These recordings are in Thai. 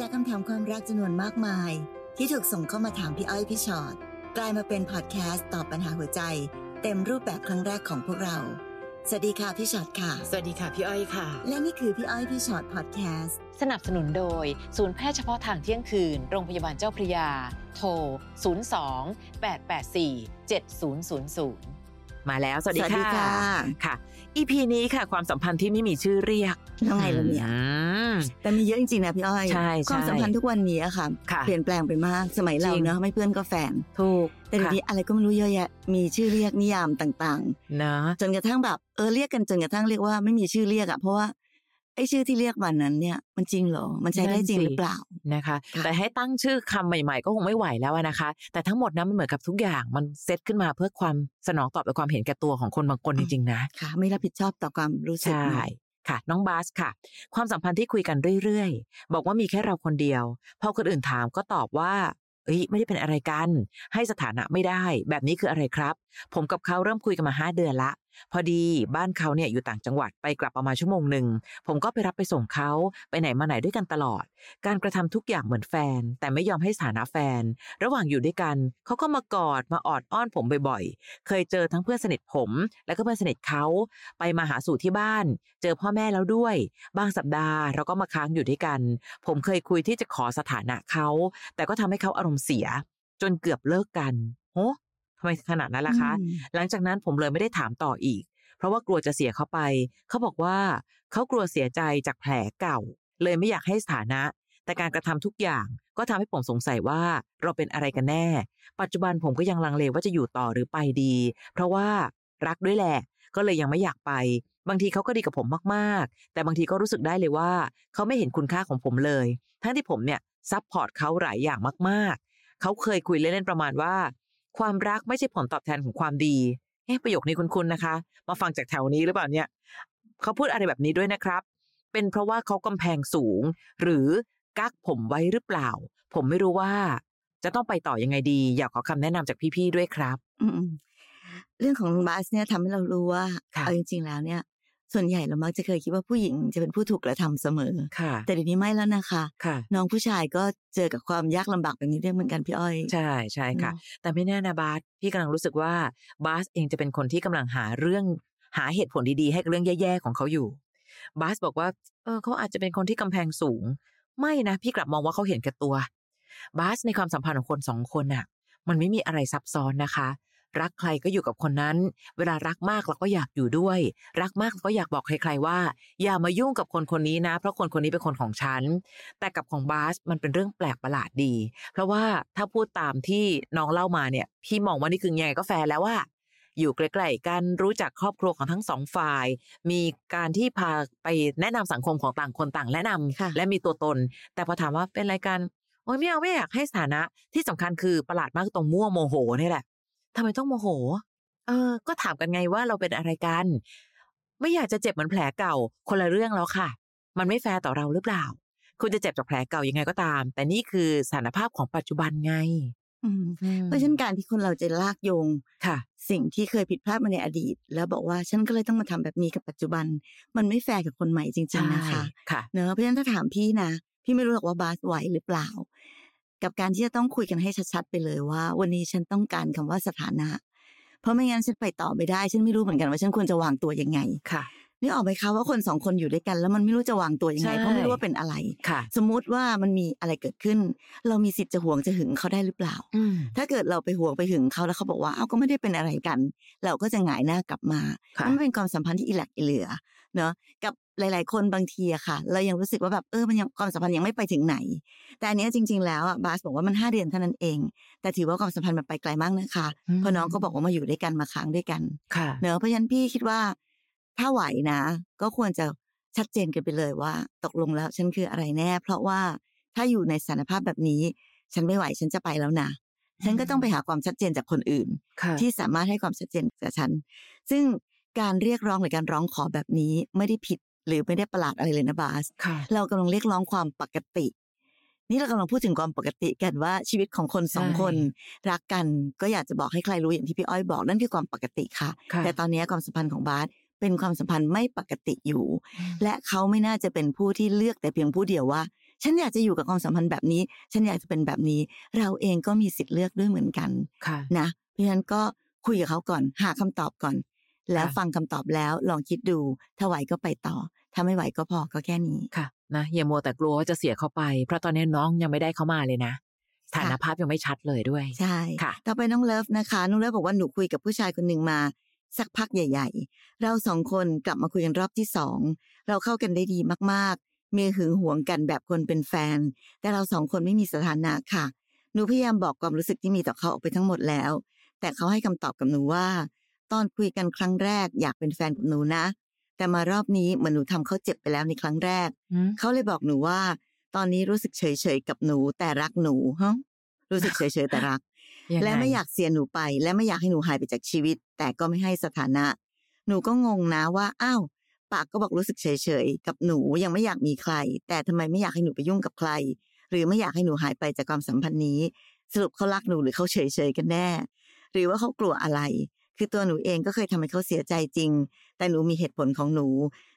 จากคำถามความรักจำนวนมากมาย ที่ถูกส่งเข้ามาถามพี่อ้อยพี่ชอ็อตกลายมาเป็นพอดแคสต์ตอบปัญหาหัวใจ เต็มรูปแบบครั้งแรกของพวกเรา สวัสดีค่ะพี่ชอ็อตค่ะ สวัสดีค่ะพี่อ้อยค่ะ และนี่คือพี่อ้อยพี่ชอ็อตพอดแคสต์สนับสนุนโดย ศูนย์แพทย์เฉพาะทางเที่ยงคืน โรงพยาบาลเจ้าพระยา โทร 02 884 7000มาแล้ว สวัสดีสวัสดีค่ะค่ะค่ะ EP นี้ค่ะ ความสัมพันธ์ที่ไม่มีชื่อเรียกยังไงล่ะเนี่ยอืม แต่มีเยอะจริงๆนะพี่อ้อยใช่ใช่ความสัมพันธ์ทุกวันนี้อะค่ะค่ะเปลี่ยนแปลงไปมากสมัยเราจริงเนอะไม่เพื่อนก็แฟนถูกแต่เดี๋ยวนี้อะไรก็ไม่รู้เยอะแยะ มีชื่อเรียกนิยามต่างเนอะๆจนกระทั่งแบบเออเรียกกันจนกระทั่งเรียกว่าไม่มีชื่อเรียกอะเพราะว่าไอ้ชื่อที่เรียกวันนั้นเนี่ยมันจริงเหรอ มันใช้ได้จริงหรือเปล่านะคะค่ะแต่ให้ตั้งชื่อคำใหม่ๆ ก็คงไม่ไหวแล้วอะนะคะ แต่ทั้งหมดนั้นมันเหมือนกับทุกอย่างมันเซตขึ้นมาเพื่อความสนองตอบต่อความเห็นแก่ตัวของคนบางคนจริงๆนะค่ะ ไม่รับผิดชอบต่อความรู้สึกใช่เนอะ ค่ะ น้องบาสค่ะ ความสัมพันธ์ที่คุยกันเรื่อยๆ บอกว่ามีแค่เราคนเดียว พอคนอื่นถามก็ตอบว่าเอ้ยไม่ได้เป็นอะไรกัน ให้สถานะไม่ได้ แบบนี้คืออะไรครับ ผมกับเขาเริ่มคุยกันมาห้าเดือนละ พอดีบ้านเขาเนี่ยอยู่ต่างจังหวัดไปกลับประมาณชั่วโมงหนึ่งผมก็ไปรับไปส่งเขาไปไหนมาไหนด้วยกันตลอด การกระทำทุกอย่างเหมือนแฟน แต่ไม่ยอมให้สถานะแฟน ระหว่างอยู่ด้วยกันเขาก็มากอดมาออดอ้อนผมบ่อยๆ เคยเจอทั้งเพื่อนสนิทผม และก็เพื่อนสนิทเขาไปมาหาสู่ที่บ้าน เจอพ่อแม่แล้วด้วย บางสัปดาห์เราก็มาค้างอยู่ด้วยกัน ผมเคยคุยที่จะขอสถานะเขาแต่ก็ทำให้เขาอารมณ์เสีย จนเกือบเลิกกันโอ้ำไมขนาดนั้นล่ะคะอืมหลังจากนั้นผมเลยไม่ได้ถามต่ออีก เพราะว่ากลัวจะเสียเขาไป เขาบอกว่าเขากลัวเสียใจจากแผลเก่า เลยไม่อยากให้สถานะ แต่การกระทำทุกอย่างก็ทำให้ผมสงสัยว่าเราเป็นอะไรกันแน่ ปัจจุบันผมก็ยังลังเลว่าจะอยู่ต่อหรือไปดี เพราะว่ารักด้วยแหละ ก็เลยยังไม่อยากไป บางทีเขาก็ดีกับผมมากๆ แต่บางทีก็รู้สึกได้เลยว่า เขาไม่เห็นคุณค่าของผมเลย ทั้งที่ผมเนี่ย support เขาหลายอย่างมากๆ เขาเคยคุยเล่นๆประมาณว่า ความรักไม่ใช่ผลตอบแทนของความดีเอ๊ะประโยคนี้คุณๆนะคะ มาฟังจากแถวนี้หรือเปล่าเนี่ยเขาพูดอะไรแบบนี้ด้วยนะครับ เป็นเพราะว่าเขากำแพงสูง หรือกักผมไว้หรือเปล่า ผมไม่รู้ว่า จะต้องไปต่อยังไงดี อยากขอคำแนะนำจากพี่ๆด้วยครับ อืมๆเรื่องของบาสเนี่ยทำให้เรารู้ว่าค่ะเอาจริง ๆ แล้วเนี่ย ส่วนใหญ่เรามักจะเคยคิดว่าผู้หญิงจะเป็นผู้ถูกกระทำเสมอค่ะ แต่เดี๋ยวนี้ไม่แล้วนะคะค่ะ น้องผู้ชายก็เจอกับความยากลำบากแบบนี้ด้วยเหมือนกันพี่อ้อย ใช่ใช่ค่ะเนอะแต่ไม่แน่นะบาสพี่กำลังรู้สึกว่าบาสเองจะเป็นคนที่กำลังหาเรื่องหาเหตุผลดีๆ ให้กับเรื่องแย่ๆของเขาอยู่ บาสบอกว่า เออเขาอาจจะเป็นคนที่กำแพงสูง ไม่นะพี่กลับมองว่าเขาเห็นแก่ตัว บาสในความสัมพันธ์ของคนสองคนน่ะ มันไม่มีอะไรซับซ้อนนะคะ รักใครก็อยู่กับคนนั้น เวลารักมากเราก็อยากอยู่ด้วย รักมากเราก็อยากบอกใครๆว่า อย่ามายุ่งกับคนคนนี้นะ เพราะคนคนนี้เป็นคนของฉัน แต่กับของบาสมันเป็นเรื่องแปลกประหลาดดี เพราะว่าถ้าพูดตามที่น้องเล่ามาเนี่ยพี่มองว่านี่คือยังไงก็แฟร์แล้วว่าอยู่ใกล้ๆกันรู้จักครอบครัวของทั้งสองฝ่าย มีการที่พาไปแนะนำสังคมของต่างคนต่างแนะนำค่ะและมีตัวตน แต่พอถามว่าเป็นอะไรกันโอ้ยไม่เอาไม่อยากให้สถานะที่สำคัญคือประหลาดมากตรงมั่วโมโหนี่แหละ ทำไมต้องโมโห เออ ก็ถามกันไงว่าเราเป็นอะไรกัน ไม่อยากจะเจ็บเหมือนแผลเก่า คนละเรื่องแล้วค่ะ มันไม่แฟร์ต่อเราหรือเปล่า คุณจะเจ็บจากแผลเก่ายังไงก็ตาม แต่นี่คือสถานภาพของปัจจุบันไงอืมเพราะฉะนั้นการที่คนเราจะลากโยงค่ะ สิ่งที่เคยผิดพลาดมาในอดีต แล้วบอกว่าฉันก็เลยต้องมาทำแบบนี้กับปัจจุบัน มันไม่แฟร์กับคนใหม่จริงใช่ๆนะคะค่ะเนอะเพราะฉะนั้นถ้าถามพี่นะ พี่ไม่รู้หรอกว่าบาสไหวหรือเปล่า กับการที่จะต้องคุยกันให้ชัดๆไปเลยว่า วันนี้ฉันต้องการคำว่าสถานะ เพราะไม่งั้นฉันไปต่อไม่ได้ ฉันไม่รู้เหมือนกันว่าฉันควรจะวางตัวยังไงค่ะ นี่ออกไหมคะว่าคนสองคนอยู่ด้วยกัน แล้วมันไม่รู้จะวางตัวยังไงใช่เพราะไม่รู้ว่าเป็นอะไรค่ะ สมมุติว่ามันมีอะไรเกิดขึ้น เรามีสิทธิ์จะหวงจะหึงเขาได้หรือเปล่าอืมถ้าเกิดเราไปหวงไปหึงเขาแล้วเขาบอกว่าเอ้าก็ไม่ได้เป็นอะไรกัน เราก็จะหงายหน้ากลับมาค่ะมันเป็นความสัมพันธ์ที่อิหลักอิเหลือเนาะกับหลาย ๆ คนบางทีอะค่ะ เรายังรู้สึกว่าแบบเออมันยังความสัมพันธ์ยังไม่ไปถึงไหน แต่อันเนี้ยจริง ๆ แล้วอะบาสบอกว่ามันห้าเดือนเท่านั้นเอง แต่ถือว่าความสัมพันธ์มันไปไกลมากนะคะเพราะน้องก็บอกว่ามาอยู่ด้วยกันมาค้างด้วยกันค่ะเนอะเพราะฉะนั้นพี่คิดว่า ถ้าไหวนะ ก็ควรจะชัดเจนกันไปเลยว่า ตกลงแล้วฉันคืออะไรแน่ เพราะว่าถ้าอยู่ในสถานภาพแบบนี้ ฉันไม่ไหวฉันจะไปแล้วนะฉันก็ต้องไปหาความชัดเจนจากคนอื่นค่ะที่สามารถให้ความชัดเจนกับฉัน ซึ่งการเรียกร้องหรือการร้องขอแบบนี้ไม่ได้ผิดหรือไม่ได้ประหลาดอะไรเลยนะบาสค่ะเรากำลังเรียกร้องความปกติ นี่เรากำลังพูดถึงความปกติกันว่าชีวิตของคนสองใช่คนรักกันก็อยากจะบอกให้ใครรู้อย่างที่พี่อ้อยบอกนั่นคือความปกติค่ะค่ะแต่ตอนนี้ความสัมพันธ์ของบาส เป็นความสัมพันธ์ไม่ปกติอยู่ และเขาไม่น่าจะเป็นผู้ที่เลือกแต่เพียงผู้เดียวว่า ฉันอยากจะอยู่กับความสัมพันธ์แบบนี้ ฉันอยากจะเป็นแบบนี้ เราเองก็มีสิทธิ์เลือกด้วยเหมือนกันค่ะนะเพราะฉะนั้นก็คุยกับเขาก่อน หาคำตอบก่อน แล้วค่ะฟังคำตอบแล้วลองคิดดูถ้าไหวก็ไปต่อ ถ้าไม่ไหวก็พอก็แค่นี้ค่ะนะอย่ามัวแต่กลัวว่าจะเสียเขาไป เพราะตอนนี้น้องยังไม่ได้เขามาเลยนะสถานภาพยังไม่ชัดเลยด้วย ใช่ค่ะ ต่อไปน้องเลิฟนะคะ น้องเลิฟบอกว่าหนูคุยกับผู้ชายคนหนึ่งมา สักพักใหญ่ ๆ เราสองคนกลับมาคุยกันรอบที่สองเราเข้ากันได้ดีมากๆมีหึงหวงกันแบบคนเป็นแฟน แต่เราสองคนไม่มีสถานะค่ะ หนูพยายามบอกความรู้สึกที่มีต่อเขาออกไปทั้งหมดแล้ว แต่เขาให้คำตอบกับหนูว่า ตอนคุยกันครั้งแรกอยากเป็นแฟนกับหนูนะ แต่มารอบนี้เหมือนหนูทำเขาเจ็บไปแล้วในครั้งแรกอืมเขาเลยบอกหนูว่า ตอนนี้รู้สึกเฉยๆกับหนูแต่รักหนูฮะรู้สึกเฉยๆแต่รักยังง และไม่อยากเสียหนูไป และไม่อยากให้หนูหายไปจากชีวิต แต่ก็ไม่ให้สถานะ หนูก็งงนะว่าอ้าวปากก็บอกรู้สึกเฉยๆกับหนูยังไม่อยากมีใคร แต่ทำไมไม่อยากให้หนูไปยุ่งกับใคร หรือไม่อยากให้หนูหายไปจากความสัมพันธ์นี้ สรุปเขารักหนูหรือเขาเฉยๆกันแน่ หรือว่าเขากลัวอะไร คือตัวหนูเองก็เคยทำให้เขาเสียใจจริง แต่หนูมีเหตุผลของหนู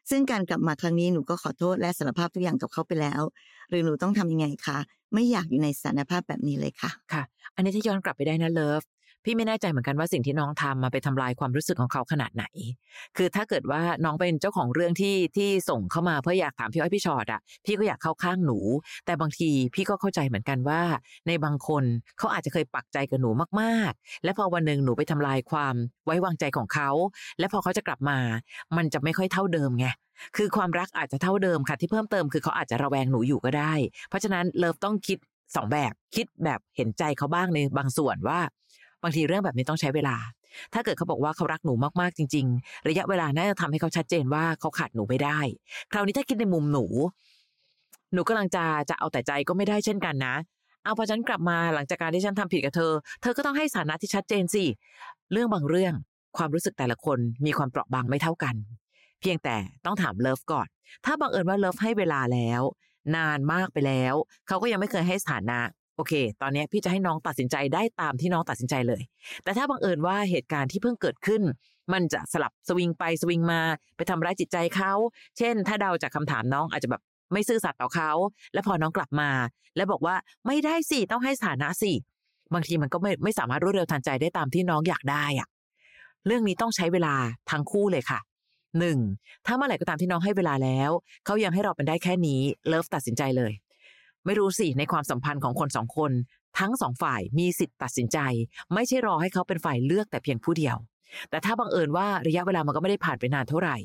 ซึ่งการกลับมาครั้งนี้หนูก็ขอโทษและสารภาพทุกอย่างกับเขาไปแล้ว หรือหนูต้องทำยังไงคะไม่อยากอยู่ในสถานภาพแบบนี้เลยค่ะค่ะ อันนี้ถ้าย้อนกลับไปได้นะเลิฟ พี่ไม่แน่ใจเหมือนกันว่าสิ่งที่น้องทำมาไปทำลายความรู้สึกของเขาขนาดไหน คือถ้าเกิดว่าน้องเป็นเจ้าของเรื่องที่ที่ส่งเข้ามาเพื่ออยากถามพี่อ้อยพี่ชอดอะพี่ก็อยากเข้าข้างหนู แต่บางทีพี่ก็เข้าใจเหมือนกันว่า ในบางคนเขาอาจจะเคยปักใจกับหนูมากๆ และพอวันหนึ่งหนูไปทำลายความไว้วางใจของเขา และพอเขาจะกลับมา มันจะไม่ค่อยเท่าเดิมไงคือความรักอาจจะเท่าเดิมค่ะ ที่เพิ่มเติมคือเขาอาจจะระแวงหนูอยู่ก็ได้ เพราะฉะนั้นเลิฟต้องคิดสองแบบคิดแบบเห็นใจเขาบ้างในบางส่วนว่า บางทีเรื่องแบบนี้ต้องใช้เวลา ถ้าเกิดเขาบอกว่าเขารักหนูมากๆจริง ๆ ระยะเวลาน่าจะทำให้เขาชัดเจนว่าเขาขาดหนูไม่ได้ คราวนี้ถ้าคิดในมุมหนู หนูกำลังจะจะเอาแต่ใจก็ไม่ได้เช่นกันนะ เอาพอฉันกลับมาหลังจากการที่ฉันทำผิดกับเธอ เธอก็ต้องให้สานะที่ชัดเจนสิเรื่องบางเรื่องความรู้สึกแต่ละคนมีความเปราะบางไม่เท่ากัน เพียงแต่ต้องถามเลิฟก่อน ถ้าบังเอิญว่าเลิฟให้เวลาแล้ว นานมากไปแล้ว เขาก็ยังไม่เคยให้สถานะ โอเค ตอนนี้พี่จะให้น้องตัดสินใจได้ตามที่น้องตัดสินใจเลย แต่ถ้าบังเอิญว่าเหตุการณ์ที่เพิ่งเกิดขึ้น มันจะสลับสวิงไปสวิงมา ไปทำร้ายจิตใจเขา เช่น ถ้าเดาจากคำถามน้องอาจจะแบบไม่ซื่อสัตย์ต่อเขา แล้วพอน้องกลับมา แล้วบอกว่าไม่ได้สิ ต้องให้สถานะสิ บางทีมันก็ไม่ไม่สามารถรวดเร็วทันใจได้ตามที่น้องอยากได้อะเรื่องนี้ต้องใช้เวลาทั้งคู่เลยค่ะหนึ่งถ้าเมื่อไหร่ก็ตามที่น้องให้เวลาแล้ว เขายังให้เราเป็นได้แค่นี้ เลิฟตัดสินใจเลย ไม่รู้สิในความสัมพันธ์ของคนสองคน ทั้งสองฝ่ายมีสิทธิ์ตัดสินใจ ไม่ใช่รอให้เขาเป็นฝ่ายเลือกแต่เพียงผู้เดียว แต่ถ้าบังเอิญว่าระยะเวลามันก็ไม่ได้ผ่านไปนานเท่าไหร่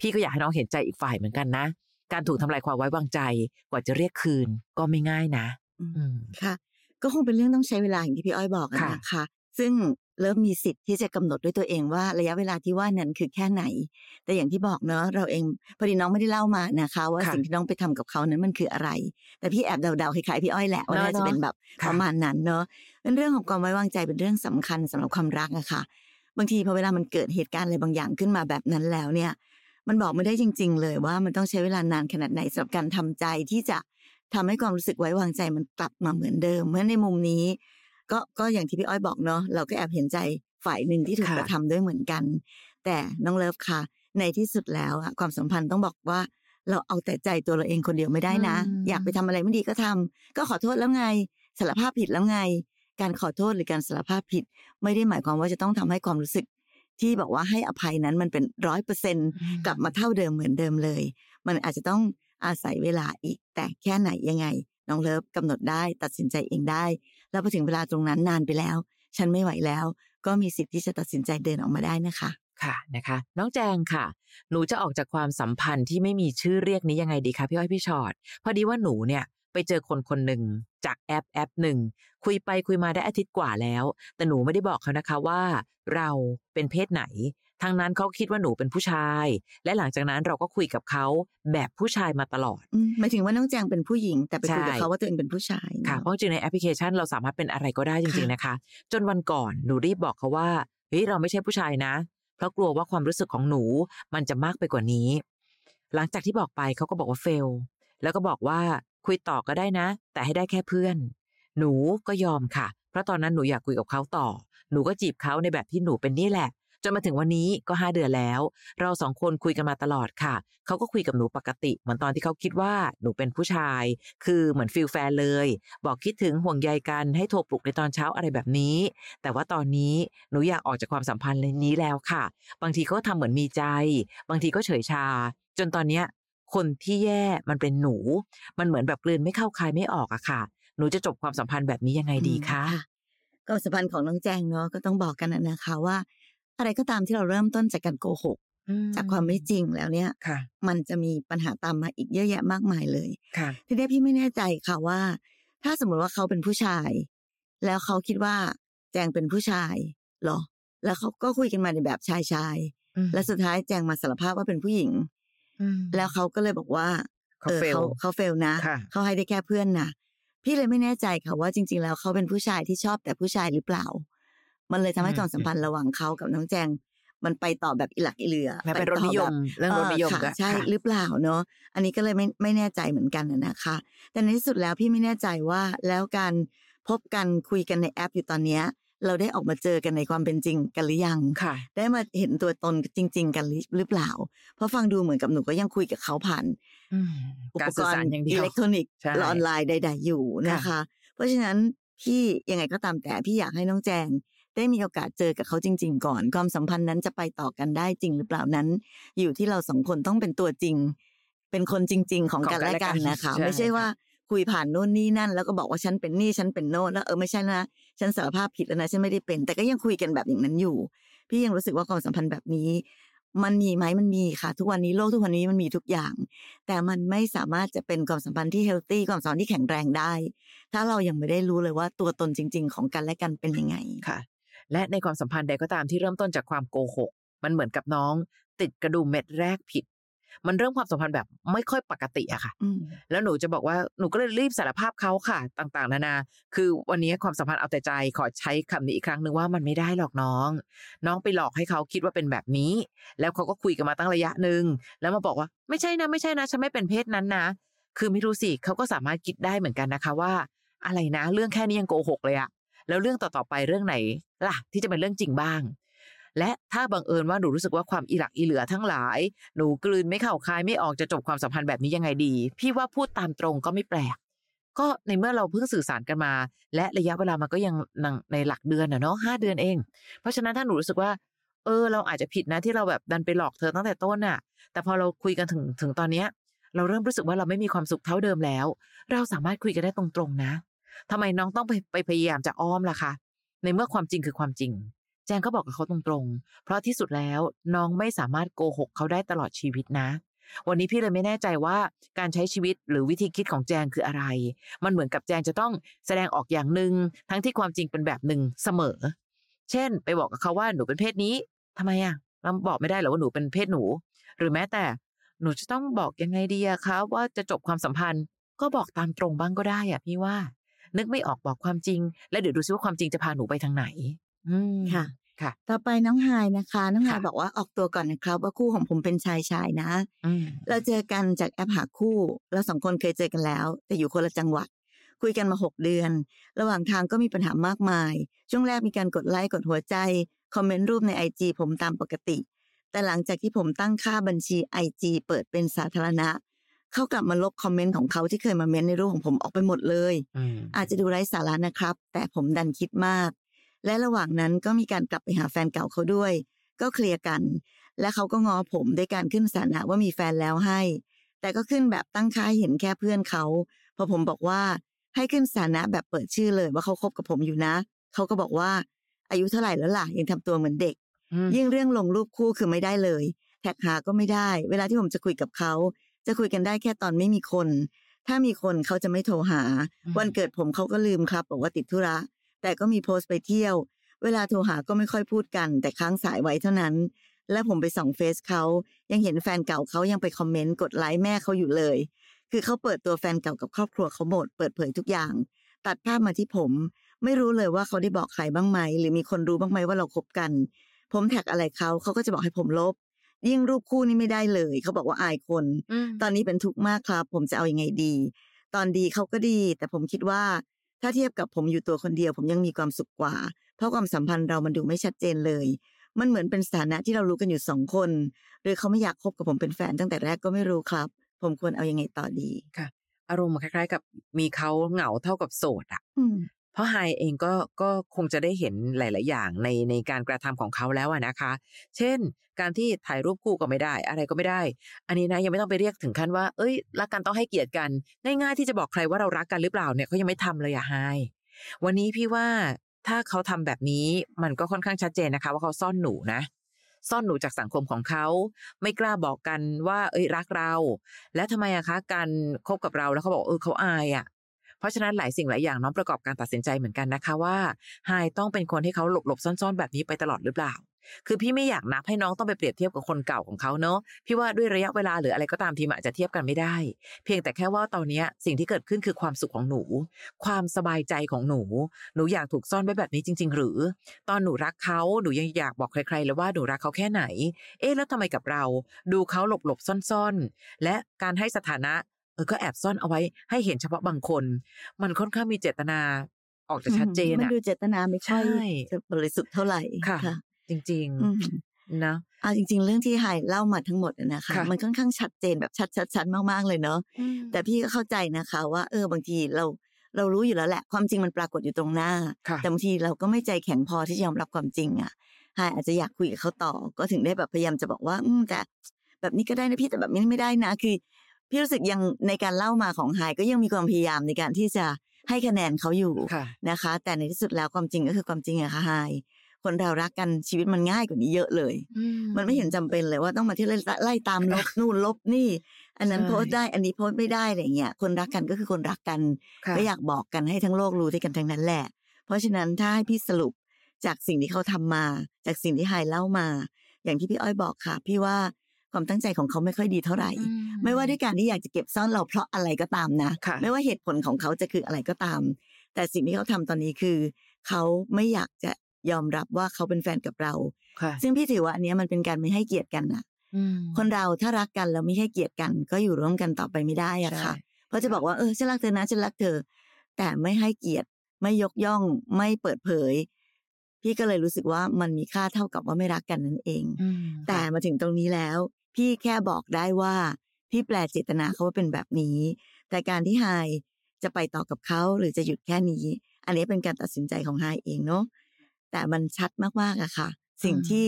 พี่ก็อยากให้น้องเห็นใจอีกฝ่ายเหมือนกันนะ การถูกทำลายความไว้วางใจกว่าจะเรียกคืนก็ไม่ง่ายนะ อืมค่ะ ก็คงเป็นเรื่องต้องใช้เวลาอย่างที่พี่อ้อยบอกอะค่ะนะคะ ซึ่ง เริ่มมีสิทธิ์ที่จะกำหนดด้วยตัวเองว่าระยะเวลาที่ว่านั้นคือแค่ไหน แต่อย่างที่บอกเนาะเราเองพอดีน้องไม่ได้เล่ามานะคะ ว่าค่ะสิ่งที่น้องไปทำกับเขานั้นมันคืออะไร แต่พี่แอบเดาๆคล้ายๆพี่อ้อยแหละว่าเนอะน่าจะเป็นแบบค่ะประมาณนั้นเนาะเป็นเรื่องของความไว้วางใจเป็นเรื่องสำคัญสำหรับความรักอะค่ะ บางทีพอเวลามันเกิดเหตุการณ์อะไรบางอย่างขึ้นมาแบบนั้นแล้วเนี่ย มันบอกไม่ได้จริง ๆ เลยว่ามันต้องใช้เวลานานขนาดไหนสำหรับการทำใจที่จะทำให้ความรู้สึกไว้วางใจมันกลับมาเหมือนเดิมเพราะในมุมนี้ ก็ก็อย่างที่พี่อ้อยบอกเนาะเราก็แอบเห็นใจฝ่ายหนึ่งที่ถูกค่ะกระทำด้วยเหมือนกัน แต่น้องเลิฟค่ะ ในที่สุดแล้วอะความสัมพันธ์ต้องบอกว่า เราเอาแต่ใจตัวเราเองคนเดียวไม่ได้นะอืมอยากไปทำอะไรไม่ดีก็ทำก็ขอโทษแล้วไงสารภาพผิดแล้วไง การขอโทษหรือการสารภาพผิด ไม่ได้หมายความว่าจะต้องทำให้ความรู้สึก ที่บอกว่าให้อภัยนั้นมันเป็นร้อยเปอร์เซ็นกลับมาเท่าเดิมเหมือนเดิมเลย มันอาจจะต้องอาศัยเวลาอีกแต่แค่ไหนยังไงน้องเลิฟกำหนดได้ตัดสินใจเองได้ แล้วพอถึงเวลาตรงนั้นนานไปแล้ว ฉันไม่ไหวแล้ว ก็มีสิทธิ์ที่จะตัดสินใจเดินออกมาได้นะคะ ค่ะนะคะ น้องแจงค่ะ หนูจะออกจากความสัมพันธ์ที่ไม่มีชื่อเรียกนี้ยังไงดีคะพี่อ้อยพี่ชอตพอดีว่าหนูเนี่ยไปเจอคนคนหนึ่งจากแอปแอปหนึ่งคุยไปคุยมาได้อาทิตย์กว่าแล้ว แต่หนูไม่ได้บอกเขานะคะว่า เราเป็นเพศไหน ทางนั้นเขาคิดว่าหนูเป็นผู้ชาย และหลังจากนั้นเราก็คุยกับเขาแบบผู้ชายมาตลอดอืมหมายถึงว่าน้องแจงเป็นผู้หญิง แต่ไปคุยกับใช่เขาว่าตัวเองเป็นผู้ชายค่ะเนเพอะราะจริงๆในแอปพลิเคชันเราสามารถเป็นอะไรก็ได้จริง ๆนะคะ จนวันก่อนหนูรีบบอกเขาว่าเฮ้ยเราไม่ใช่ผู้ชายนะ เพราะกลัวว่าความรู้สึกของหนูมันจะมากไปกว่านี้ หลังจากที่บอกไปเขาก็บอกว่า fail แล้วก็บอกว่าคุยต่อก็ได้นะ แต่ให้ได้แค่เพื่อน หนูก็ยอมค่ะ เพราะตอนนั้นหนูอยากคุยกับเขาต่อ หนูก็จีบเขาในแบบที่หนูเป็นนี่แหละ จนมาถึงวันนี้ก็ห้าเดือนแล้ว เราสองคนคุยกันมาตลอดค่ะ เขาก็คุยกับหนูปกติ เหมือนตอนที่เขาคิดว่าหนูเป็นผู้ชาย คือเหมือน feel แฟนเลย บอกคิดถึงห่วงใยกันให้โทรปลุกในตอนเช้าอะไรแบบนี้ แต่ว่าตอนนี้หนูอยากออกจากความสัมพันธ์เลยนี้แล้วค่ะ บางทีเขาทำเหมือนมีใจ บางทีก็เฉยชา จนตอนเนี้ยคนที่แย่มันเป็นหนู มันเหมือนแบบกลืนไม่เข้าคายไม่ออกอะค่ะ หนูจะจบความสัมพันธ์แบบนี้ยังไงดีคะอืมความสัมพันธ์ของน้องแจงเนาะก็ต้องบอกกันนะคะว่า อะไรก็ตามที่เราเริ่มต้นจากการโกหก จากความไม่จริงแล้วเนี่ยค่ะมันจะมีปัญหาตามมาอีกเยอะแยะมากมายเลยค่ะทีนี้พี่ไม่แน่ใจค่ะว่า ถ้าสมมติว่าเขาเป็นผู้ชาย แล้วเขาคิดว่าแจงเป็นผู้ชายเหรอ แล้วเขาก็คุยกันมาในแบบชายชายๆและสุดท้ายแจงมาสารภาพว่าเป็นผู้หญิงแล้วเขาก็เลยบอกว่าเขาออ fail เขาเขาเฟลนะค่ะเขาให้ได้แค่เพื่อนนะพี่เลยไม่แน่ใจค่ะว่าจริง ๆ แล้วเขาเป็นผู้ชายที่ชอบแต่ผู้ชายหรือเปล่า มันเลยทำให้อืมความสัมพันธ์ระหว่างเขากับน้องแจง มันไปต่อแบบอิหลักอิเหลือแม้เป็นรไปสต่อนิยแบบมเรื่องรสนิยมค่ะก็ใช่ค่ะหรือเปล่าเนาะอันนี้ก็เลยไม่ไม่แน่ใจเหมือนกันน่ะนะคะ แต่ในที่สุดแล้วพี่ไม่แน่ใจว่าแล้วการพบกันคุยกันในแอปอยู่ตอนเนี้ยเราได้ออกมาเจอกันในความเป็นจริงกันหรือยังค่ะ ได้มาเห็นตัวตนจริง ๆ กันหรือเปล่า เพราะฟังดูเหมือนกับหนูก็ยังคุยกับเขาผ่านอุการปกสื่อรสารณ์อย่างเดีอิยวเล็กทรอนิกส์ใช่หรือออนไลน์ใด ๆ อยู่นะคะ เพราะฉะนั้นพี่ยังไงก็ตามแต่พี่อยากให้น้องแจง ได้มีโอกาสเจอกับเขาจริง ๆ ก่อน ความสัมพันธ์นั้นจะไปต่อกันได้จริงหรือเปล่านั้น อยู่ที่เราสองคนต้องเป็นตัวจริง เป็นคนจริง ๆ ของของกันกันและและกักันนนะคะใช่ไม่ใช่ว่าคุยผ่านโน่นนี่นั่น แล้วก็บอกว่าฉันเป็นนี่ฉันเป็นโน่นแล้วเออไม่ใช่นะฉันสารภาพผิดแล้วนะฉันไม่ได้เป็น แต่ก็ยังคุยกันแบบอย่างนั้นอยู่ พี่ยังรู้สึกว่าความสัมพันธ์แบบนี้ มันมีไหมมันมีค่ะ ทุกวันนี้โลกทุกวันนี้มันมีทุกอย่าง แต่มันไม่สามารถจะเป็นความสัมพันธ์ที่เฮลตี้ความสัมพันธ์ที่แข็งแรงได้ ถ้าเรายังไม่ได้รู้เลยว่าตัวตนจริง ๆ ของกันและกันเป็นยังไงค่ะ และในความสัมพันธ์ใดก็ตามที่เริ่มต้นจากความโกหก มันเหมือนกับน้อง ติดกระดุมเม็ดแรกผิด มันเริ่มความสัมพันธ์แบบไม่ค่อยปกติอะค่ะอืมแล้วหนูจะบอกว่าหนูก็เลยรีบสารภาพเขาค่ะ ต่างๆ นานา คือวันนี้ความสัมพันธ์เอาแต่ใจขอใช้คำนี้อีกครั้งหนึ่งว่ามันไม่ได้หรอกน้อง น้องไปหลอกให้เขาคิดว่าเป็นแบบนี้ แล้วเขาก็คุยกันมาตั้งระยะหนึ่งแล้วมาบอกว่าไม่ใช่นะไม่ใช่นะฉันไม่เป็นเพศนั้นนะคือไม่รู้สิเขาก็สามารถคิดได้เหมือนกันนะคะว่า อะไรนะ เรื่องแค่นี้ยังโกหกเลยอะ แล้วเรื่องต่อๆไปเรื่องไหนล่ะ ที่จะเป็นเรื่องจริงบ้าง และถ้าบังเอิญว่าหนูรู้สึกว่าความอีหลักอีเหลือทั้งหลาย หนูกลืนไม่เข้าคายไม่ออกจะจบความสัมพันธ์แบบนี้ยังไงดี พี่ว่าพูดตามตรงก็ไม่แปลก ก็ในเมื่อเราเพิ่งสื่อสารกันมา และระยะเวลามันก็ยังในหลักเดือนอะเนาะห้าเดือนเอง เพราะฉะนั้นถ้าหนูรู้สึกว่าเออเราอาจจะผิดนะที่เราแบบดันไปหลอกเธอตั้งแต่ต้นน่ะ แต่พอเราคุยกันถึงถึงตอนเนี้ย เราเริ่มรู้สึกว่าเราไม่มีความสุขเท่าเดิมแล้ว เราสามารถคุยกันได้ตรงๆนะ ทำไมน้องต้องไปไปพยายามจะอ้อมล่ะคะ ในเมื่อความจริงคือความจริง แจงก็บอกกับเขาตรงๆ เพราะที่สุดแล้วน้องไม่สามารถโกหกเขาได้ตลอดชีวิตนะ วันนี้พี่เลยไม่แน่ใจว่าการใช้ชีวิตหรือวิธีคิดของแจงคืออะไร มันเหมือนกับแจงจะต้องแสดงออกอย่างหนึ่งทั้งที่ความจริงเป็นแบบหนึ่งเสมอ เช่น ไปบอกกับเขาว่าหนูเป็นเพศนี้ทำไมอะเราบอกไม่ได้หรอว่าหนูเป็นเพศหนู หรือแม้แต่หนูจะต้องบอกยังไงดีอะคะว่าจะจบความสัมพันธ์ก็บอกตามตรงบ้างก็ได้อะพี่ว่า นึกไม่ออกบอกความจริง แล้วเดี๋ยวดูซิว่าความจริงจะพาหนูไปทางไหน อืมค่ะค่ะ ต่อไปน้องไฮายนะคะ น้องไฮายค่ะบอกว่าออกตัวก่อนนะครับ ว่าคู่ของผมเป็นชายชายนะอืมเราเจอกันจากแอปหาคู่เราสองคนเคยเจอกันแล้ว แต่อยู่คนละจังหวัด คุยกันมาหกเดือน ระหว่างทางก็มีปัญหามากมาย ช่วงแรกมีการกดไลค์กดหัวใจ คอมเมนต์รูปในไอจผมตามปกติ แต่หลังจากที่ผมตั้งค่าบัญชีไอจเปิดเป็นสาธารณะ เขากลับมาลบคอมเมนต์ของเขาที่เคยมาเม้นในรูปของผมออกไปหมดเลยอืมอาจจะดูไร้สาระนะครับ แต่ผมดันคิดมาก และระหว่างนั้นก็มีการกลับไปหาแฟนเก่าเขาด้วย ก็เคลียร์กัน และเขาก็งอผมด้วยการขึ้นสถานะว่ามีแฟนแล้วให้ แต่ก็ขึ้นแบบตั้งค่าให้เห็นแค่เพื่อนเขาพอผมบอกว่าให้ขึ้นสถานะแบบเปิดชื่อเลยว่าเขาคบกับผมอยู่นะ เขาก็บอกว่า อายุเท่าไหร่แล้วล่ะยังทำตัวเหมือนเด็กอืมยิ่งเรื่องลงรูปคู่คือไม่ได้เลย แท็กหาก็ไม่ได้ เวลาที่ผมจะคุยกับเขา จะคุยกันได้แค่ตอนไม่มีคน ถ้ามีคนเขาจะไม่โทรหาอืมวันเกิดผมเขาก็ลืมครับบอกว่าติดธุระ แต่ก็มีโพสต์ไปเที่ยว เวลาโทรหาก็ไม่ค่อยพูดกัน แต่ค้างสายไว้เท่านั้น และผมไปส่องเฟซเขายังเห็นแฟนเก่าเขายังไปคอมเมนต์กดไลค์แม่เขาอยู่เลย คือเขาเปิดตัวแฟนเก่ากับครอบครัวเขาหมดเปิดเผยทุกอย่าง ตัดภาพมาที่ผม ไม่รู้เลยว่าเขาได้บอกใครบ้างไหม หรือมีคนรู้บ้างไหมว่าเราคบกัน ผมแท็กอะไรเขาเขาก็จะบอกให้ผมลบ ยิ่งรูปคู่นี้ไม่ได้เลย เขาบอกว่าอายคนอืมตอนนี้เป็นทุกข์มากครับ ผมจะเอาอยัางไงดี ตอนดีเขาก็ดี แต่ผมคิดว่า ถ้าเทียบกับผมอยู่ตัวคนเดียว ผมยังมีความสุขกว่า เพราะความสัมพันธ์เรามันดูไม่ชัดเจนเลย มันเหมือนเป็นสถานะที่เรารู้กันอยู่สองคน หรือเขาไม่อยากคบกับผมเป็นแฟนตั้งแต่แรกก็ไม่รู้ครับ ผมควรเอายังไงต่อดีอารมณ์คล้าย ๆ กับมีเขาเหงาเท่ากับโสดอะอืม เพราะไฮเองก็ก็คงจะได้เห็นหลาย ๆ อย่างในในการกระทำของเขาแล้วนะคะ เช่น การที่ถ่ายรูปคู่ก็ไม่ได้ อะไรก็ไม่ได้ อันนี้นะยังไม่ต้องไปเรียกถึงขั้นว่า เอ้ยรักกันต้องให้เกียรติกัน ง่าย ๆ ที่จะบอกใครว่าเรารักกันหรือเปล่าเนี่ยเขายังไม่ทำเลยอะไฮวันนี้พี่ว่าถ้าเขาทำแบบนี้มันก็ค่อนข้างชัดเจนนะคะ ว่าเขาซ่อนหนูนะ ซ่อนหนูจากสังคมของเขา ไม่กล้าบอกกันว่า เอ้ยรักเรา และทำไมอะคะ การคบกับเราแล้วเขาบอกเออเขาอายอะ ราะฉะนั้นหลายสิ่งหลายอย่างน้องประกอบการตัดสินใจเหมือนกันนะคะว่าไฮต้องเป็นคนให้เขาหลบหลบซ่อนๆ แบบนี้ไปตลอดหรือเปล่า คือพี่ไม่อยากนับให้น้องต้องไปเปรียบเทียบกับคนเก่าของเขาเนอะพี่ว่าด้วยระยะเวลาหรืออะไรก็ตามทีมอาจจะเทียบกันไม่ได้ เพียงแต่แค่ว่าตอนนี้สิ่งที่เกิดขึ้นคือความสุขของหนู ความสบายใจของหนู หนูอยากถูกซ่อนไว้แบบนี้จริง ๆ หรือ ตอนหนูรักเขาหนูยังอยากบอกใครๆเลยว่าหนูรักเขาแค่ไหน เอ๊ะแล้วทำไมกับเรา ดูเขาหลบหลบซ่อนๆ และการให้สถานะ เออก็แอบซ่อนเอาไว้ให้เห็นเฉพาะบางคน มันค่อนข้างมีเจตนาออกจะชัดเจนมันอะดูเจตนาไม่ค่อยใช่จะบริสุทธิ์เท่าไหร่ค่ะ จริงอืมๆนะเอาจริง ๆ เรื่องที่ไฮเล่ามาทั้งหมดอะนะคะค่ะมันค่อนข้างชัดเจนแบบชัดๆๆมากๆเลยเนาะแต่พี่ก็เข้าใจนะคะ ว่า เออบางทีเราเรารู้อยู่แล้วแหละ ความจริงมันปรากฏอยู่ตรงหน้าค่ะแต่บางทีเราก็ไม่ใจแข็งพอที่จะยอมรับความจริงอะไฮอาจจะอยากคุยกับเขาต่อ ก็ถึงได้แบบพยายามจะบอกว่า อืมแต่แบบนี้ก็ได้นะพี่แต่แบบนี้ไม่ได้นะ คือ พี่รู้สึกยังในการเล่ามาของไฮก็ยังมีความพยายามในการที่จะให้คะแนนเขาอยู่ค่ะนะคะ แต่ในที่สุดแล้วความจริงก็คือความจริงอะค่ะไฮคนเรารักกันชีวิตมันง่ายกว่านี้เยอะเลย มันไม่เห็นจำเป็นเลยว่าต้องมาที่ไล่ไล่ตามลบนู่นลบนี่ อันนั้นใช่โพสต์ได้อันนี้โพสต์ไม่ได้อะไรเงี้ยคนรักกันก็คือคนรักกันค่ะก็อยากบอกกันให้ทั้งโลกรู้ด้วยกันทั้งนั้นแหละ เพราะฉะนั้นถ้าให้พี่สรุปจากสิ่งที่เขาทำมา จากสิ่งที่ไฮเล่ามา อย่างที่พี่อ้อยบอกค่ะ พี่ว่า ความตั้งใจของเขาไม่ค่อยดีเท่าไหร่ ไม่ว่าด้วยการที่อยากจะเก็บซ่อนเราเพราะอะไรก็ตามนะค่ะไม่ว่าเหตุผลของเขาจะคืออะไรก็ตาม แต่สิ่งที่เขาทำตอนนี้คือ เขาไม่อยากจะยอมรับว่าเขาเป็นแฟนกับเราค่ะซึ่งพี่ถือว่าอันเนี้ยมันเป็นการไม่ให้เกียรติกันนะอืมคนเราถ้ารักกันแล้วไม่ให้เกียรติกัน ก็อยู่ร่วมกันต่อไปไม่ได้อะค่ะใช่เพราะจะบอกว่าเออฉันรักเธอนะฉันรักเธอ แต่ไม่ให้เกียรติไม่ยกย่องไม่เปิดเผย พี่ก็เลยรู้สึกว่ามันมีค่าเท่ากับว่าไม่รักกันนั่นเองอืมแต่มาถึงตรงนี้แล้ว พี่แค่บอกได้ว่าพี่แปลเจตนาเขาว่าเป็นแบบนี้ แต่การที่ไฮจะไปต่อกับเขาหรือจะหยุดแค่นี้ อันนี้เป็นการตัดสินใจของไฮเองเนาะแต่มันชัดมากๆอะค่ะ สิ่งที่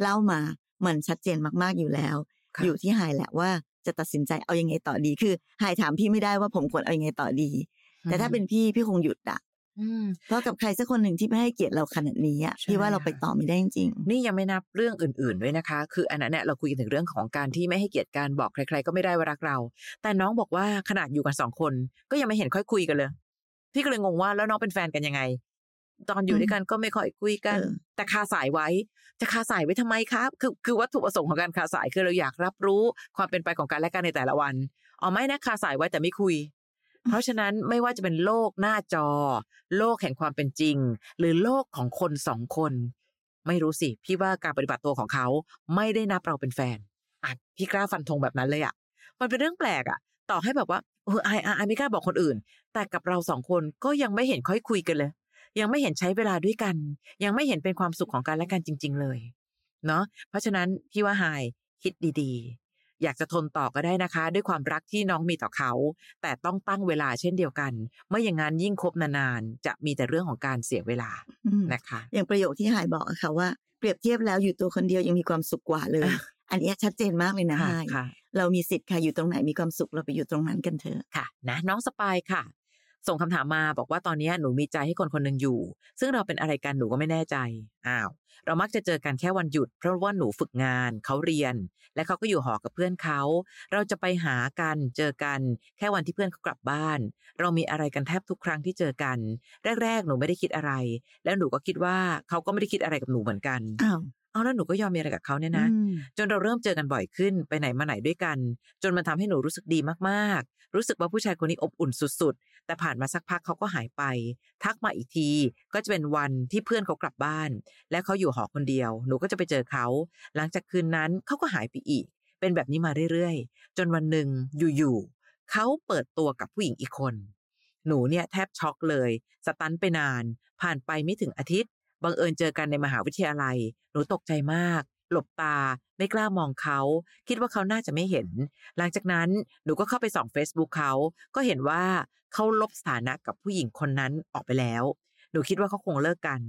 เล่ามามันชัดเจนมากๆอยู่แล้วค่ะอยู่ที่ไฮแหละว่าจะตัดสินใจเอายังไงต่อดี คือไฮถามพี่ไม่ได้ว่าผมควรเอายังไงต่อดี แต่ถ้าเป็นพี่พี่คงหยุดอะอืม เพราะกับใครสักคนหนึ่งที่ไม่ให้เกียรติเราขนาดนี้อะใช่พี่ว่าเราไปค่ะต่อไม่ได้จริงนี่ยังไม่นับเรื่องอื่นๆด้วยนะคะ คืออันนั้นเนี่ยเราคุยกันถึงเรื่องของการที่ไม่ให้เกียรติการบอกใคร ๆ ก็ไม่ได้ว่ารักเรา แต่น้องบอกว่าขนาดอยู่กันสองคน ก็ยังไม่เห็นค่อยคุยกันเลย พี่ก็เลยงงว่าแล้วน้องเป็นแฟนกันยังไง ตอนอยู่ด้วยกันก็ไม่ค่อยคุยกันเออแต่คาสายไว้ จะคาสายไว้ทำไมครับ คือคือวัตถุประสงค์ของการคาสายคือเราอยากรับรู้ความเป็นไปของกันและกันในแต่ละวันอ๋อไม่นะคาสายไว้แต่ไม่คุย เพราะฉะนั้นไม่ว่าจะเป็นโลกหน้าจอ โลกแห่งความเป็นจริง หรือโลกของคนสองคน ไม่รู้สิ พี่ว่าการปฏิบัติตัวของเขาไม่ได้นับเราเป็นแฟนอะพี่กล้าฟันธงแบบนั้นเลยอะมันเป็นเรื่องแปลกอะ ต่อให้แบบว่าเออไอไอไม่กล้าบอกคนอื่น แต่กับเราสองคนก็ยังไม่เห็นค่อยคุยกันเลย ยังไม่เห็นใช้เวลาด้วยกัน ยังไม่เห็นเป็นความสุขของกันและกันจริง ๆ เลย เนาะเพราะฉะนั้นพี่ว่าไฮคิดดีๆ อยากจะทนต่อก็ได้นะคะ ด้วยความรักที่น้องมีต่อเขา แต่ต้องตั้งเวลาเช่นเดียวกัน ไม่อย่างนั้นยิ่งคบนานๆจะมีแต่เรื่องของการเสียเวลาๆอืมนะคะ อย่างประโยคที่หายบอกอะค่ะว่าเปรียบเทียบแล้วอยู่ตัวคนเดียวยังมีความสุขกว่าเลยอะอันเนี้ยชัดเจนมากเลยนะค่ะหายค่ะเรามีสิทธิ์ค่ะอยู่ตรงไหนมีความสุขเราไปอยู่ตรงนั้นกันเถอะค่ะ นะน้องสปายค่ะ ส่งคำถามมาบอกว่าตอนนี้หนูมีใจให้คนคนหนึ่งอยู่ ซึ่งเราเป็นอะไรกันหนูก็ไม่แน่ใจอ้าวเรามักจะเจอกันแค่วันหยุด เพราะว่าหนูฝึกงานเขาเรียน และเขาก็อยู่หอกับเพื่อนเขา เราจะไปหากันเจอกัน แค่วันที่เพื่อนเขากลับบ้าน เรามีอะไรกันแทบทุกครั้งที่เจอกัน แรก ๆ หนูไม่ได้คิดอะไร แล้วหนูก็คิดว่าเขาก็ไม่ได้คิดอะไรกับหนูเหมือนกันอ้าว เอาแล้วหนูก็ยอมมีอะไรกับเขาเนี่ยนะอืมจนเราเริ่มเจอกันบ่อยขึ้นไปไหนมาไหนด้วยกัน จนมันทำให้หนูรู้สึกดีมากๆ รู้สึกว่าผู้ชายคนนี้อบอุ่นสุดๆ แต่ผ่านมาสักพักเขาก็หายไป ทักมาอีกทีก็จะเป็นวันที่เพื่อนเขากลับบ้าน และเขาอยู่หอคนเดียว หนูก็จะไปเจอเขา หลังจากคืนนั้นเขาก็หายไปอีก เป็นแบบนี้มาเรื่อยๆ จนวันหนึ่งอยู่ๆเขาเปิดตัวกับผู้หญิงอีกคนหนูเนี่ยแทบช็อกเลย สตันไปนาน ผ่านไปไม่ถึงอาทิตย์ บังเอิญเจอกันในมหาวิทยาลัย หนูตกใจมาก หลบตา ไม่กล้ามองเขา คิดว่าเขาน่าจะไม่เห็น หลังจากนั้นหนูก็เข้าไปส่อง Facebook เขา ก็เห็นว่าเขาลบสถานะกับผู้หญิงคนนั้นออกไปแล้ว หนูคิดว่าเขาคงเลิกกัน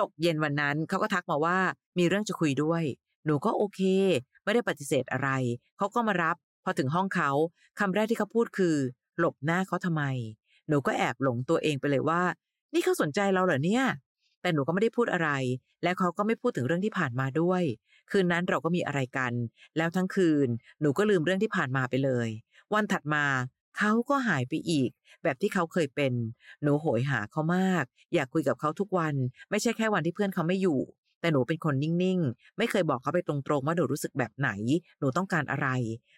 ตกเย็นวันนั้นเขาก็ทักมาว่ามีเรื่องจะคุยด้วย หนูก็โอเค ไม่ได้ปฏิเสธอะไร เขาก็มารับ พอถึงห้องเขาคำแรกที่เขาพูดคือ หลบหน้าเขาทำไม หนูก็แอบหลงตัวเองไปเลยว่า นี่เขาสนใจเราเหรอเนี่ย แต่หนูก็ไม่ได้พูดอะไร และเขาก็ไม่พูดถึงเรื่องที่ผ่านมาด้วย คืนนั้นเราก็มีอะไรกัน แล้วทั้งคืน หนูก็ลืมเรื่องที่ผ่านมาไปเลย วันถัดมาเขาก็หายไปอีก แบบที่เขาเคยเป็น หนูโหยหาเขามาก อยากคุยกับเขาทุกวัน ไม่ใช่แค่วันที่เพื่อนเขาไม่อยู่ แต่หนูเป็นคนนิ่งๆ ไม่เคยบอกเขาไปตรงๆ ว่าหนูรู้สึกแบบไหน หนูต้องการอะไร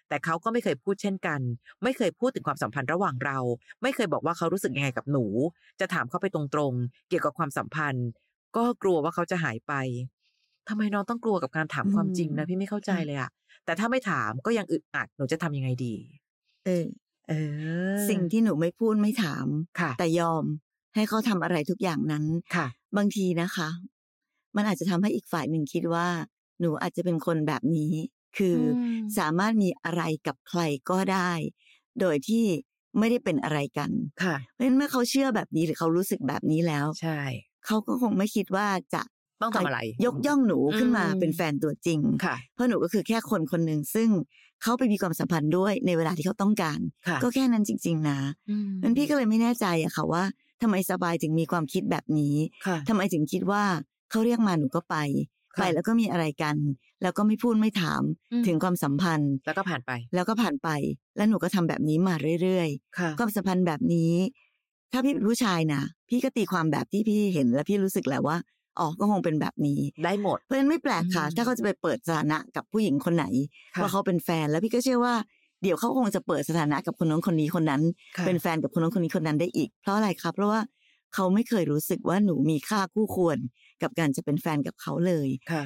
แต่เขาก็ไม่เคยพูดเช่นกัน ไม่เคยพูดถึงความสัมพันธ์ระหว่างเรา ไม่เคยบอกว่าเขารู้สึกยังไงกับหนู จะถามเขาไปตรงๆ เกี่ยวกับความสัมพันธ์ ก็กลัวว่าเขาจะหายไปทำไมน้องต้องกลัวกับการถามความจริงนะพี่ไม่เข้าใจเลยอะแต่ถ้าไม่ถามก็ยังอึดอัดหนูจะทำยังไงดี เออเออ สิ่งที่หนูไม่พูดไม่ถามค่ะ แต่ยอมให้เขาทำอะไรทุกอย่างนั้นค่ะ บางทีนะคะ มันอาจจะทำให้อีกฝ่ายหนึ่งคิดว่า หนูอาจจะเป็นคนแบบนี้ คืออมสามารถมีอะไรกับใครก็ได้ โดยที่ไม่ได้เป็นอะไรกันค่ะ เพราะฉะนั้นเมื่อเขาเชื่อแบบนี้หรือเขารู้สึกแบบนี้แล้ว ใช่ เขาก็คงไม่คิดว่าจะต้องทำอะไร ยกย่องหนูขึ้นมาอืมเป็นแฟนตัวจริงค่ะ เพราะหนูก็คือแค่คนคนหนึ่งซึ่งเขาไปมีความสัมพันธ์ด้วยในเวลาที่เขาต้องการค่ะก็แค่นั้นจริง ๆ นะอืมนั้นพี่ก็เลยไม่แน่ใจอะค่ะว่าทำไมสบายถึงมีความคิดแบบนี้ค่ะทำไมถึงคิดว่า เขาเรียกมาหนูก็ไปค่ะไปแล้วก็มีอะไรกัน แล้วก็ไม่พูดไม่ถามอืมถึงความสัมพันธ์ แล้วก็ผ่านไป แล้วก็ผ่านไป แล้วหนูก็ทำแบบนี้มาเรื่อยค่ะๆความสัมพันธ์แบบนี้ ถ้าพี่เป็นผู้ชายนะพี่ก็ตีความแบบที่พี่เห็นแล้วพี่รู้สึกแหละว่าอ๋อก็คงเป็นแบบนี้ได้หมด เพราะฉะนั้นไม่แปลกค่ะอืมถ้าเขาจะไปเปิดสถานะกับผู้หญิงคนไหนค่ะว่าเขาเป็นแฟนแล้วพี่ก็เชื่อว่าเดี๋ยวเขาคงจะเปิดสถานะกับคนนู้นคนนี้คนนั้นค่ะเป็นแฟนกับคนนู้นคนนี้คนนั้นได้อีก เพราะอะไรครับ เพราะว่า เขาไม่เคยรู้สึกว่าหนูมีค่าคู่ควร กับการจะเป็นแฟนกับเขาเลยค่ะ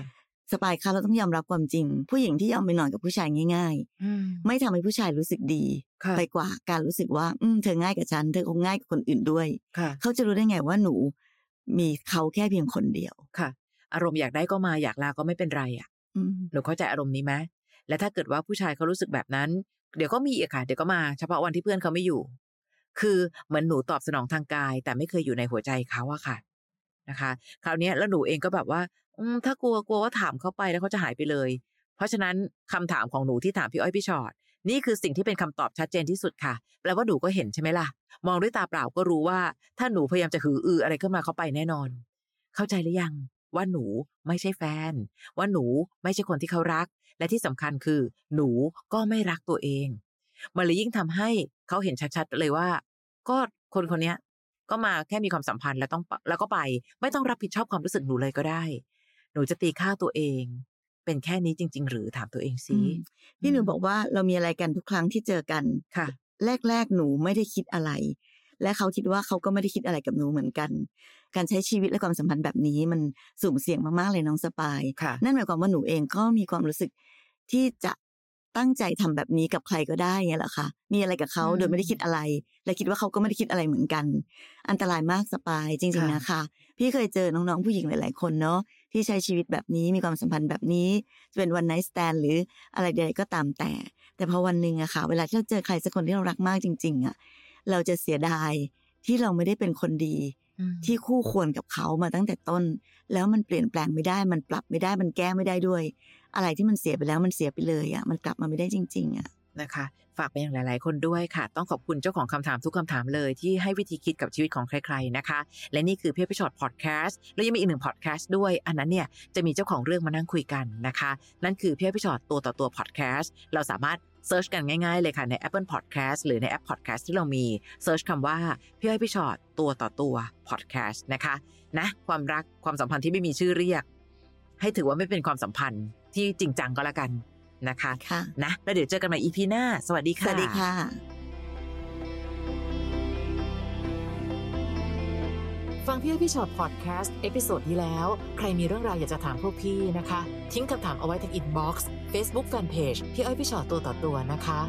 สปายคะเราต้องยอมรับความจริง ผู้หญิงที่ยอมไปนอนกับผู้ชายง่ายอืมๆไม่ทำให้ผู้ชายรู้สึกดีค่ะไปกว่าการรู้สึกว่า อืมเธอง่ายกับฉัน เธอคงง่ายกับคนอื่นด้วยค่ะเขาจะรู้ได้ไงว่าหนู มีเขาแค่เพียงคนเดียวค่ะ อารมณ์อยากได้ก็มาอยากลาก็ไม่เป็นไรอะอืมหนูเข้าใจอารมณ์นี้ไหมและถ้าเกิดว่าผู้ชายเขารู้สึกแบบนั้น เดี๋ยวก็มีอีกค่ะ เดี๋ยวก็มา เฉพาะวันที่เพื่อนเขาไม่อยู่ คือเหมือนหนูตอบสนองทางกาย แต่ไม่เคยอยู่ในหัวใจเขาอะค่ะนะคะ คราวนี้แล้วหนูเองก็แบบว่า อืมถ้ากลัวกลัวว่าถามเขาไปแล้วเขาจะหายไปเลย เพราะฉะนั้นคำถามของหนูที่ถามพี่อ้อยพี่ชอ็อตนี่คือสิ่งที่เป็นคำตอบชัดเจนที่สุดค่ะแปลว่าหนูก็เห็นใช่ไหมล่ะ มองด้วยตาเปล่าก็รู้ว่า ถ้าหนูพยายามจะหืออืออะไรขึ้นมาเขาไปแน่นอน เข้าใจหรือยังว่าหนูไม่ใช่แฟน ว่าหนูไม่ใช่คนที่เขารัก และที่สำคัญคือ หนูก็ไม่รักตัวเอง มันเลยยิ่งทำให้เขาเห็นชัดๆเลยว่า ก็คนคนเนี้ยก็มาแค่มีความสัมพันธ์แล้วต้องแล้วก็ไป ไม่ต้องรับผิดชอบความรู้สึกหนูเลยก็ได้ หนูจะตีค่าตัวเอง เป็นแค่นี้จริง ๆ หรือถามตัวเองสิอืมพี่หนูบอกว่าเรามีอะไรกันทุกครั้งที่เจอกันค่ะ แรกๆหนูไม่ได้คิดอะไร และเขาคิดว่าเขาก็ไม่ได้คิดอะไรกับหนูเหมือนกัน การใช้ชีวิตและความสัมพันธ์แบบนี้มันสุ่มเสี่ยงมากๆเลยน้องสปายค่ะนั่นหมายความว่าหนูเองก็มีความรู้สึกที่จะ ตั้งใจทำแบบนี้กับใครก็ได้ไงล่ะคะมีอะไรกับเขาอืมโดยไม่ได้คิดอะไร และคิดว่าเขาก็ไม่ได้คิดอะไรเหมือนกัน อันตรายมากสปายจริงค่ะๆนะคะ พี่เคยเจอน้องๆผู้หญิงหลาย ๆ คนเนาะที่ใช้ชีวิตแบบนี้มีความสัมพันธ์แบบนี้จะเป็น one night stand หรืออะไรใดๆก็ตามแต่ แต่พอวันหนึ่งอะค่ะ เวลาที่เราเจอใครสักคนที่เรารักมากจริง ๆอะเราจะเสียดายที่เราไม่ได้เป็นคนดีอืมที่คู่ควรกับเขามาตั้งแต่ต้น แล้วมันเปลี่ยนแปลงไม่ได้มันปรับไม่ได้มันแก้ไม่ได้ด้วย อะไรที่มันเสียไปแล้วมันเสียไปเลยอะมันกลับมาไม่ได้จริง ๆอะนะคะ ฝากไปยังหลาย ๆ คนด้วยค่ะ ต้องขอบคุณเจ้าของคำถามทุกคำถามเลยที่ให้วิธีคิดกับชีวิตของใคร ๆ นะคะ และนี่คือพี่อ้อยพี่ฉอดพอดแคสต์แล้วยังมีอีกหนึ่งพอดแคสต์ด้วย อันนั้นเนี่ยจะมีเจ้าของเรื่องมานั่งคุยกันนะคะ นั่นคือพี่อ้อยพี่ฉอดตัวต่อตัวพอดแคสต์เราสามารถ search กันง่าย ๆ เลยค่ะ ใน Apple Podcast หรือในแอป Podcast ที่เรามี search คำว่าพี่อ้อยพี่ฉอดตัวต่อตัวพอดแคสต์นะคะนะความรักความสัมพันธ์ที่ไม่มีชื่อเรียก ให้ถือว่าไม่เป็นความสัมพันธ์ ที่จริงจังก็แล้วกันนะคะค่ะนะแล้วเดี๋ยวเจอกันใหม่ EP หน้า สวัสดีค่ะ สวัสดีค่ะ ฟังพี่อ้อยพี่ฉอดพอดแคสต์ episode ที่แล้ว ใครมีเรื่องราวอยากจะถามพวกพี่นะคะ ทิ้งคำถามเอาไว้ที่ inbox เฟซบุ๊กแฟนเพจพี่อ้อยพี่ฉอดตัวต่อตัวนะคะ